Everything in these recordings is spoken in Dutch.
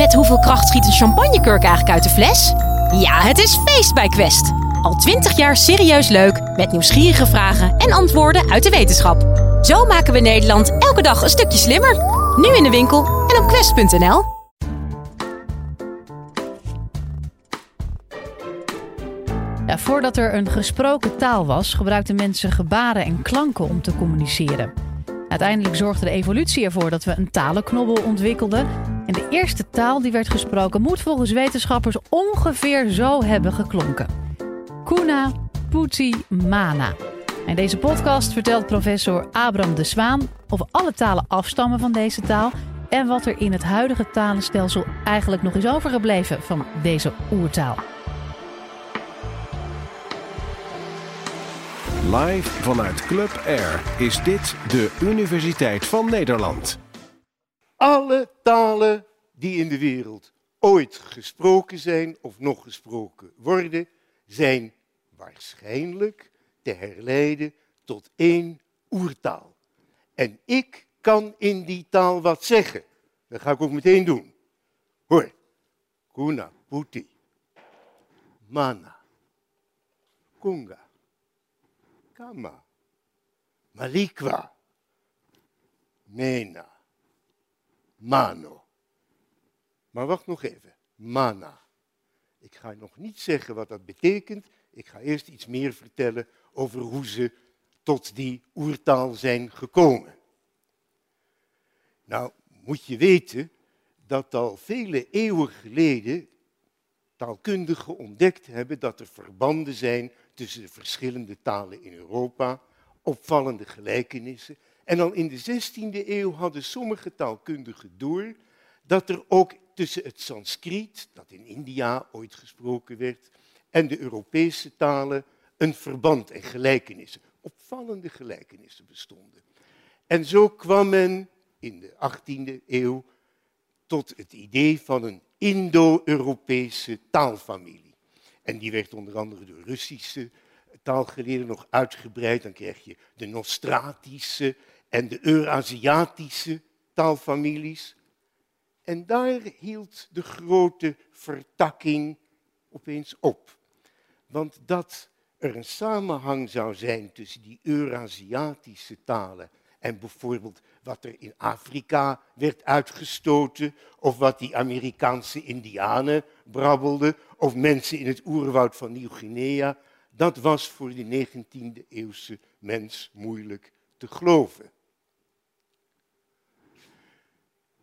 Met hoeveel kracht schiet een champagnekurk eigenlijk uit de fles? Ja, het is feest bij Quest. Al twintig jaar serieus leuk, met nieuwsgierige vragen en antwoorden uit de wetenschap. Zo maken we Nederland elke dag een stukje slimmer. Nu in de winkel en op quest.nl. Voordat er een gesproken taal was, gebruikten mensen gebaren en klanken om te communiceren. Uiteindelijk zorgde de evolutie ervoor dat we een talenknobbel ontwikkelden. En de eerste taal die werd gesproken moet volgens wetenschappers ongeveer zo hebben geklonken. Kuna Puti Mana. In deze podcast vertelt professor Abram de Zwaan of alle talen afstammen van deze taal en wat er in het huidige talenstelsel eigenlijk nog is overgebleven van deze oertaal. Live vanuit Club Air is dit de Universiteit van Nederland. Alle talen die in de wereld ooit gesproken zijn of nog gesproken worden, zijn waarschijnlijk te herleiden tot één oertaal. En ik kan in die taal wat zeggen. Dat ga ik ook meteen doen. Hoor. Kuna, Puti, Mana, Kunga, Kama, Malikwa, Mena, Mano. Maar wacht nog even. Mana. Ik ga nog niet zeggen wat dat betekent. Ik ga eerst iets meer vertellen over hoe ze tot die oertaal zijn gekomen. Nou, moet je weten dat al vele eeuwen geleden taalkundigen ontdekt hebben dat er verbanden zijn tussen de verschillende talen in Europa, opvallende gelijkenissen. En al in de 16e eeuw hadden sommige taalkundigen door dat er ook tussen het Sanskriet, dat in India ooit gesproken werd, en de Europese talen een verband en gelijkenissen, opvallende gelijkenissen bestonden. En zo kwam men in de 18e eeuw tot het idee van een Indo-Europese taalfamilie. En die werd onder andere door Russische taalgeleerden nog uitgebreid. Dan krijg je de Nostratische en de Eurasiatische taalfamilies. En daar hield de grote vertakking opeens op. Want dat er een samenhang zou zijn tussen die Eurasiatische talen en bijvoorbeeld wat er in Afrika werd uitgestoten, of wat die Amerikaanse Indianen brabbelden, of mensen in het oerwoud van Nieuw-Guinea, dat was voor de 19e eeuwse mens moeilijk te geloven.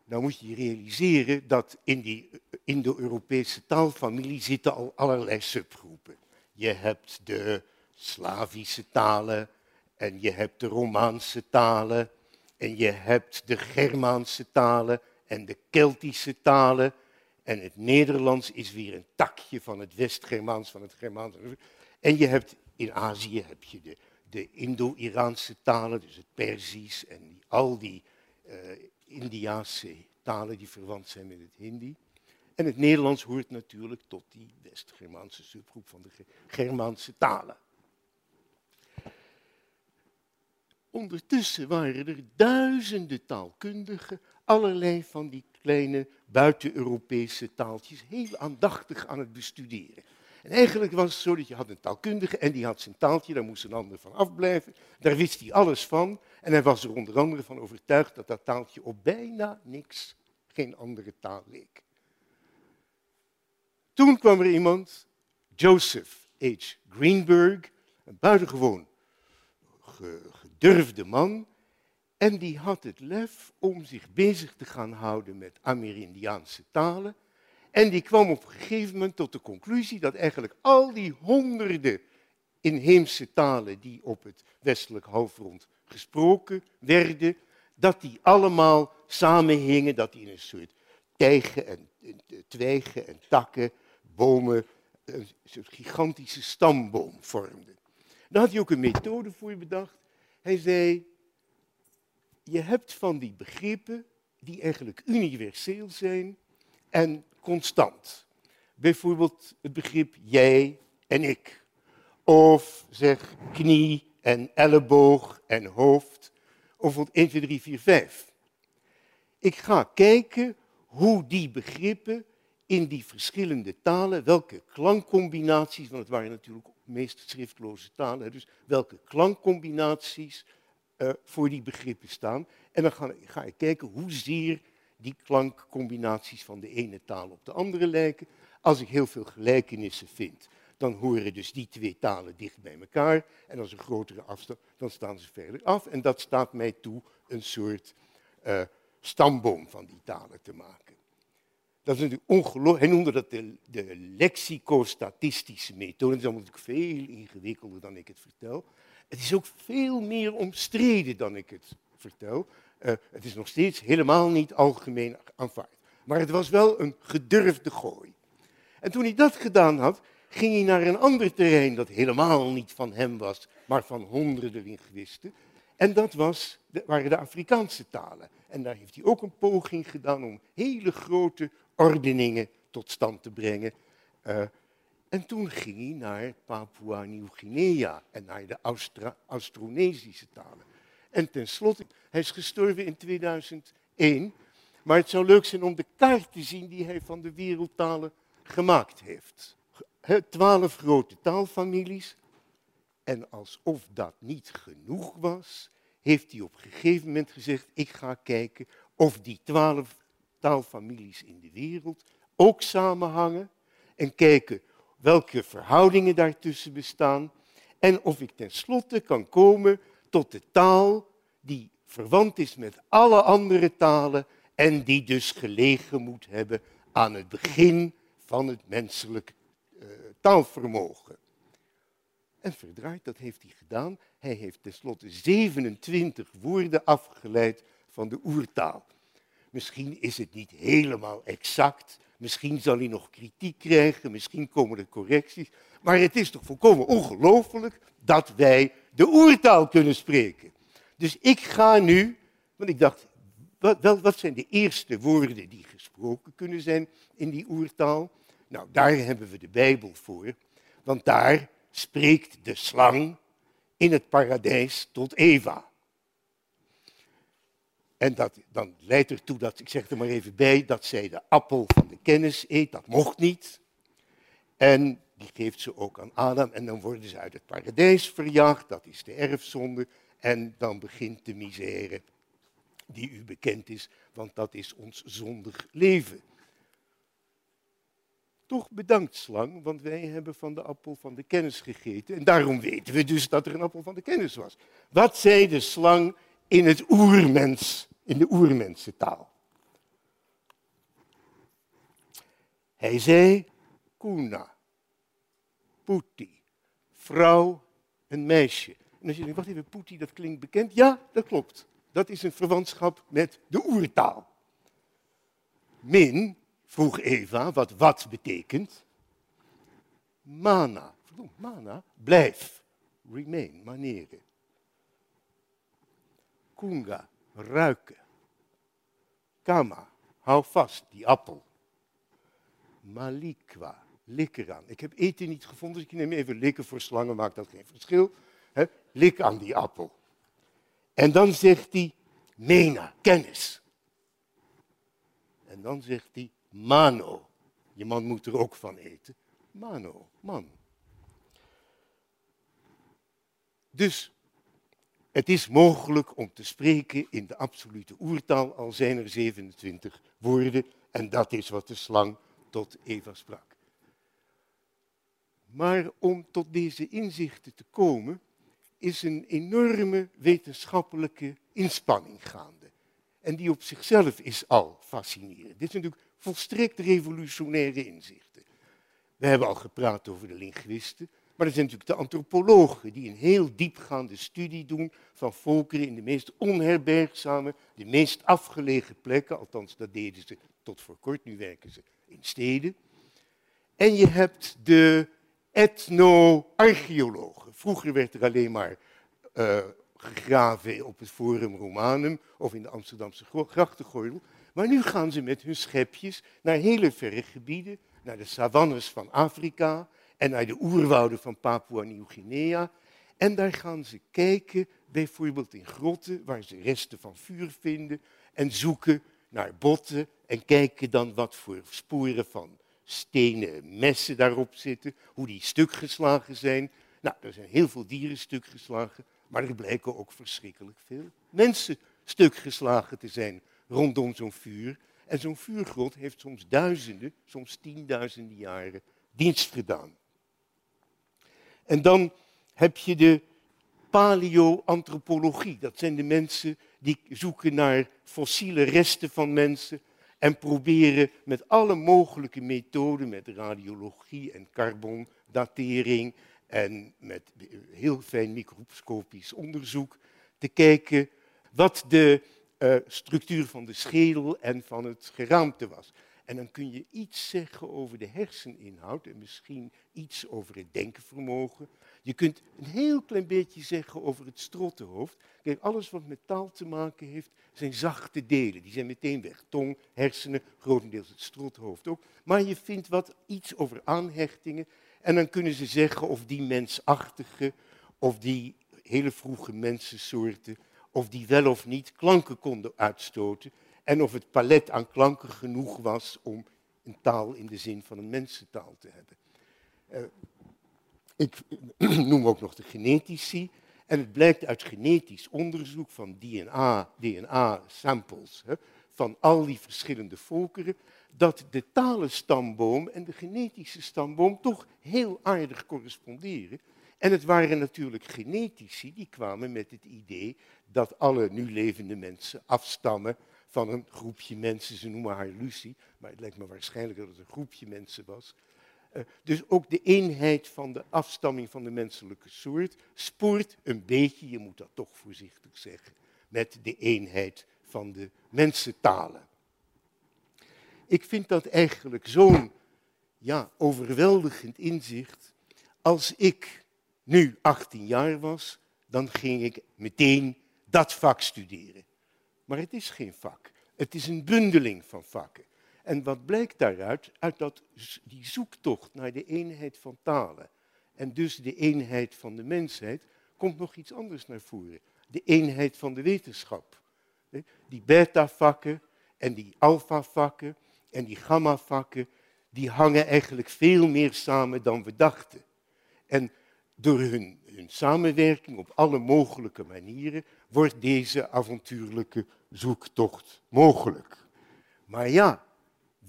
Nou moet je realiseren dat in die Indo-Europese taalfamilie zitten al allerlei subgroepen. Je hebt de Slavische talen en je hebt de Romaanse talen en je hebt de Germaanse talen en de Keltische talen. En het Nederlands is weer een takje van het West-Germaans, van het Germaans. En je hebt in Azië heb je de, de Indo-Iraanse talen, dus het Perzisch en die, al die uh, Indiaanse talen die verwant zijn met het Hindi. En het Nederlands hoort natuurlijk tot die West-Germaanse subgroep van de Germaanse talen. Ondertussen waren er duizenden taalkundigen, allerlei van die kleine buiten-Europese taaltjes, heel aandachtig aan het bestuderen. En eigenlijk was het zo dat je had een taalkundige en die had zijn taaltje, daar moest een ander van afblijven. Daar wist hij alles van en hij was er onder andere van overtuigd dat dat taaltje op bijna niks, geen andere taal leek. Toen kwam er iemand, Joseph H. Greenberg, een buitengewoon gedurfde man, en die had het lef om zich bezig te gaan houden met Amerindiaanse talen. En die kwam op een gegeven moment tot de conclusie dat eigenlijk al die honderden inheemse talen die op het westelijk halfrond gesproken werden, dat die allemaal samenhingen, dat die in een soort tijgen en twijgen en takken, bomen, een soort gigantische stamboom vormden. Daar had hij ook een methode voor bedacht. Hij zei, je hebt van die begrippen die eigenlijk universeel zijn en constant. Bijvoorbeeld het begrip jij en ik. Of zeg knie en elleboog en hoofd. Of 1, 2, 3, 4, 5. Ik ga kijken hoe die begrippen in die verschillende talen, welke klankcombinaties, want het waren natuurlijk meest schriftloze talen, dus welke klankcombinaties uh, voor die begrippen staan. En dan ga, ga ik kijken hoezeer die klankcombinaties van de ene taal op de andere lijken. Als ik heel veel gelijkenissen vind, dan horen dus die twee talen dicht bij elkaar. En als er grotere afstand, dan staan ze verder af. En dat staat mij toe een soort uh, stamboom van die talen te maken. Dat is natuurlijk ongelooflijk. Hij noemde dat de, lexicostatistische methode. Dat is natuurlijk veel ingewikkelder dan ik het vertel. Het is ook veel meer omstreden dan ik het vertel. Uh, het is nog steeds helemaal niet algemeen aanvaard. Maar het was wel een gedurfde gooi. En toen hij dat gedaan had, ging hij naar een ander terrein dat helemaal niet van hem was, maar van honderden linguisten. En dat was, waren de Afrikaanse talen. En daar heeft hij ook een poging gedaan om hele grote ordeningen tot stand te brengen. Uh, en toen ging hij naar Papua Nieuw-Guinea en naar de Austronesische talen. En tenslotte, hij is gestorven in 2001, maar het zou leuk zijn om de kaart te zien die hij van de wereldtalen gemaakt heeft. Twaalf grote taalfamilies. En alsof dat niet genoeg was, heeft hij op een gegeven moment gezegd, ik ga kijken of die twaalf taalfamilies in de wereld ook samenhangen en kijken welke verhoudingen daartussen bestaan en of ik tenslotte kan komen tot de taal die verwant is met alle andere talen en die dus gelegen moet hebben aan het begin van het menselijk uh, taalvermogen. En verdraaid, dat heeft hij gedaan. Hij heeft tenslotte 27 woorden afgeleid van de oertaal. Misschien is het niet helemaal exact, misschien zal hij nog kritiek krijgen, misschien komen er correcties, maar het is toch volkomen ongelooflijk dat wij de oertaal kunnen spreken. Dus ik ga nu, want ik dacht, wat, zijn de eerste woorden die gesproken kunnen zijn in die oertaal? Nou, daar hebben we de Bijbel voor, want daar spreekt de slang in het paradijs tot Eva. En dat, dan leidt ertoe dat, ik zeg er maar even bij, dat zij de appel van de kennis eet. Dat mocht niet. En die geeft ze ook aan Adam. En dan worden ze uit het paradijs verjaagd. Dat is de erfzonde. En dan begint de misère die u bekend is, want dat is ons zondig leven. Toch bedankt, slang, want wij hebben van de appel van de kennis gegeten. En daarom weten we dus dat er een appel van de kennis was. Wat zei de slang in het oermens, in de oermensentaal. Hij zei kuna, puti, vrouw en meisje. En als je denkt, wacht even, puti, dat klinkt bekend. Ja, dat klopt. Dat is een verwantschap met de oertaal. Min, vroeg Eva, wat wat betekent. Mana, verdomd, mana, blijf, remain, maneren. Kunga, ruiken. Kama, hou vast, die appel. Malikwa, eraan. Ik heb eten niet gevonden, dus ik neem even likken voor slangen, maakt dat geen verschil. He, lik aan die appel. En dan zegt hij, mena, kennis. En dan zegt hij, mano. Je man moet er ook van eten. Mano, man. Dus het is mogelijk om te spreken in de absolute oertaal, al zijn er 27 woorden, en dat is wat de slang tot Eva sprak. Maar om tot deze inzichten te komen, is een enorme wetenschappelijke inspanning gaande. En die op zichzelf is al fascinerend. Dit zijn natuurlijk volstrekt revolutionaire inzichten. We hebben al gepraat over de linguisten, maar er zijn natuurlijk de antropologen die een heel diepgaande studie doen van volkeren in de meest onherbergzame, de meest afgelegen plekken. Althans, dat deden ze tot voor kort, nu werken ze in steden. En je hebt de ethno-archeologen. Vroeger werd er alleen maar uh, gegraven op het Forum Romanum of in de Amsterdamse grachtengordel. Maar nu gaan ze met hun schepjes naar hele verre gebieden, naar de savannes van Afrika, en naar de oerwouden van Papua Nieuw-Guinea. En daar gaan ze kijken, bijvoorbeeld in grotten, waar ze resten van vuur vinden en zoeken naar botten en kijken dan wat voor sporen van stenen messen daarop zitten, hoe die stuk geslagen zijn. Nou, er zijn heel veel dieren stuk geslagen, maar er blijken ook verschrikkelijk veel mensen stuk geslagen te zijn rondom zo'n vuur. En zo'n vuurgrond heeft soms duizenden, soms tienduizenden jaren dienst gedaan. En dan heb je de paleoantropologie. Dat zijn de mensen die zoeken naar fossiele resten van mensen en proberen met alle mogelijke methoden, met radiologie en carbondatering en met heel fijn microscopisch onderzoek, te kijken wat de uh, structuur van de schedel en van het geraamte was. En dan kun je iets zeggen over de herseninhoud en misschien iets over het denkenvermogen. Je kunt een heel klein beetje zeggen over het strottenhoofd. Alles wat met taal te maken heeft, zijn zachte delen. Die zijn meteen weg. Tong, hersenen, grotendeels het strothoofd ook. Maar je vindt wat iets over aanhechtingen. En dan kunnen ze zeggen of die mensachtige, of die hele vroege mensensoorten, of die wel of niet klanken konden uitstoten. En of het palet aan klanken genoeg was om een taal in de zin van een mensentaal te hebben. Uh, ik noem ook nog de genetici. En het blijkt uit genetisch onderzoek van DNA, DNA-samples van al die verschillende volkeren, dat de talenstamboom en de genetische stamboom toch heel aardig corresponderen. En het waren natuurlijk genetici die kwamen met het idee dat alle nu levende mensen afstammen van een groepje mensen. Ze noemen haar Lucie, maar het lijkt me waarschijnlijk dat het een groepje mensen was. Eh, dus ook de eenheid van de afstamming van de menselijke soort spoort een beetje, je moet dat toch voorzichtig zeggen, met de eenheid van de mensentalen. Ik vind dat eigenlijk zo'n ja, overweldigend inzicht. Als ik nu 18 jaar was, dan ging ik meteen dat vak studeren. Maar het is geen vak. Het is een bundeling van vakken. En wat blijkt daaruit? Uit dat, die zoektocht naar de eenheid van talen en dus de eenheid van de mensheid, komt nog iets anders naar voren. De eenheid van de wetenschap. Die beta-vakken en die alpha-vakken en die gamma-vakken, die hangen eigenlijk veel meer samen dan we dachten. En door hun, hun samenwerking op alle mogelijke manieren wordt deze avontuurlijke zoektocht mogelijk. Maar ja,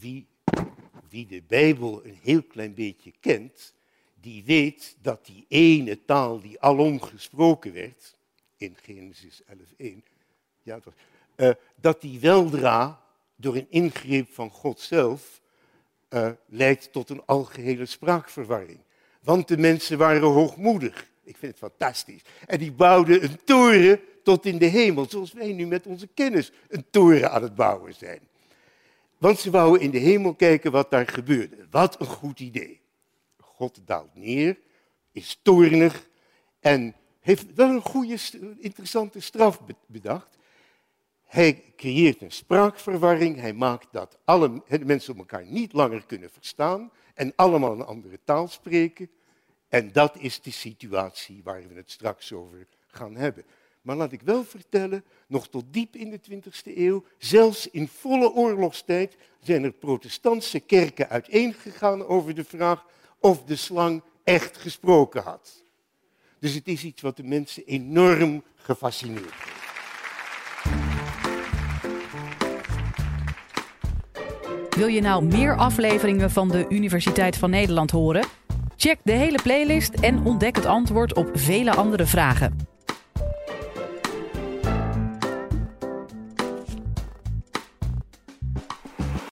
wie, wie de Bijbel een heel klein beetje kent, die weet dat die ene taal die alom gesproken werd, in Genesis 11.1, ja, was, uh, dat die weldra door een ingreep van God zelf uh, leidt tot een algehele spraakverwarring. Want de mensen waren hoogmoedig. Ik vind het fantastisch. En die bouwden een toren tot in de hemel, zoals wij nu met onze kennis een toren aan het bouwen zijn. Want ze wouden in de hemel kijken wat daar gebeurde. Wat een goed idee. God daalt neer, is toornig en heeft wel een goede, interessante straf bedacht. Hij creëert een spraakverwarring. Hij maakt dat alle mensen elkaar niet langer kunnen verstaan en allemaal een andere taal spreken. En dat is de situatie waar we het straks over gaan hebben. Maar laat ik wel vertellen, nog tot diep in de 20e eeuw, zelfs in volle oorlogstijd, zijn er protestantse kerken uiteengegaan over de vraag of de slang echt gesproken had. Dus het is iets wat de mensen enorm gefascineerd heeft. Wil je nou meer afleveringen van de Universiteit van Nederland horen? Check de hele playlist en ontdek het antwoord op vele andere vragen.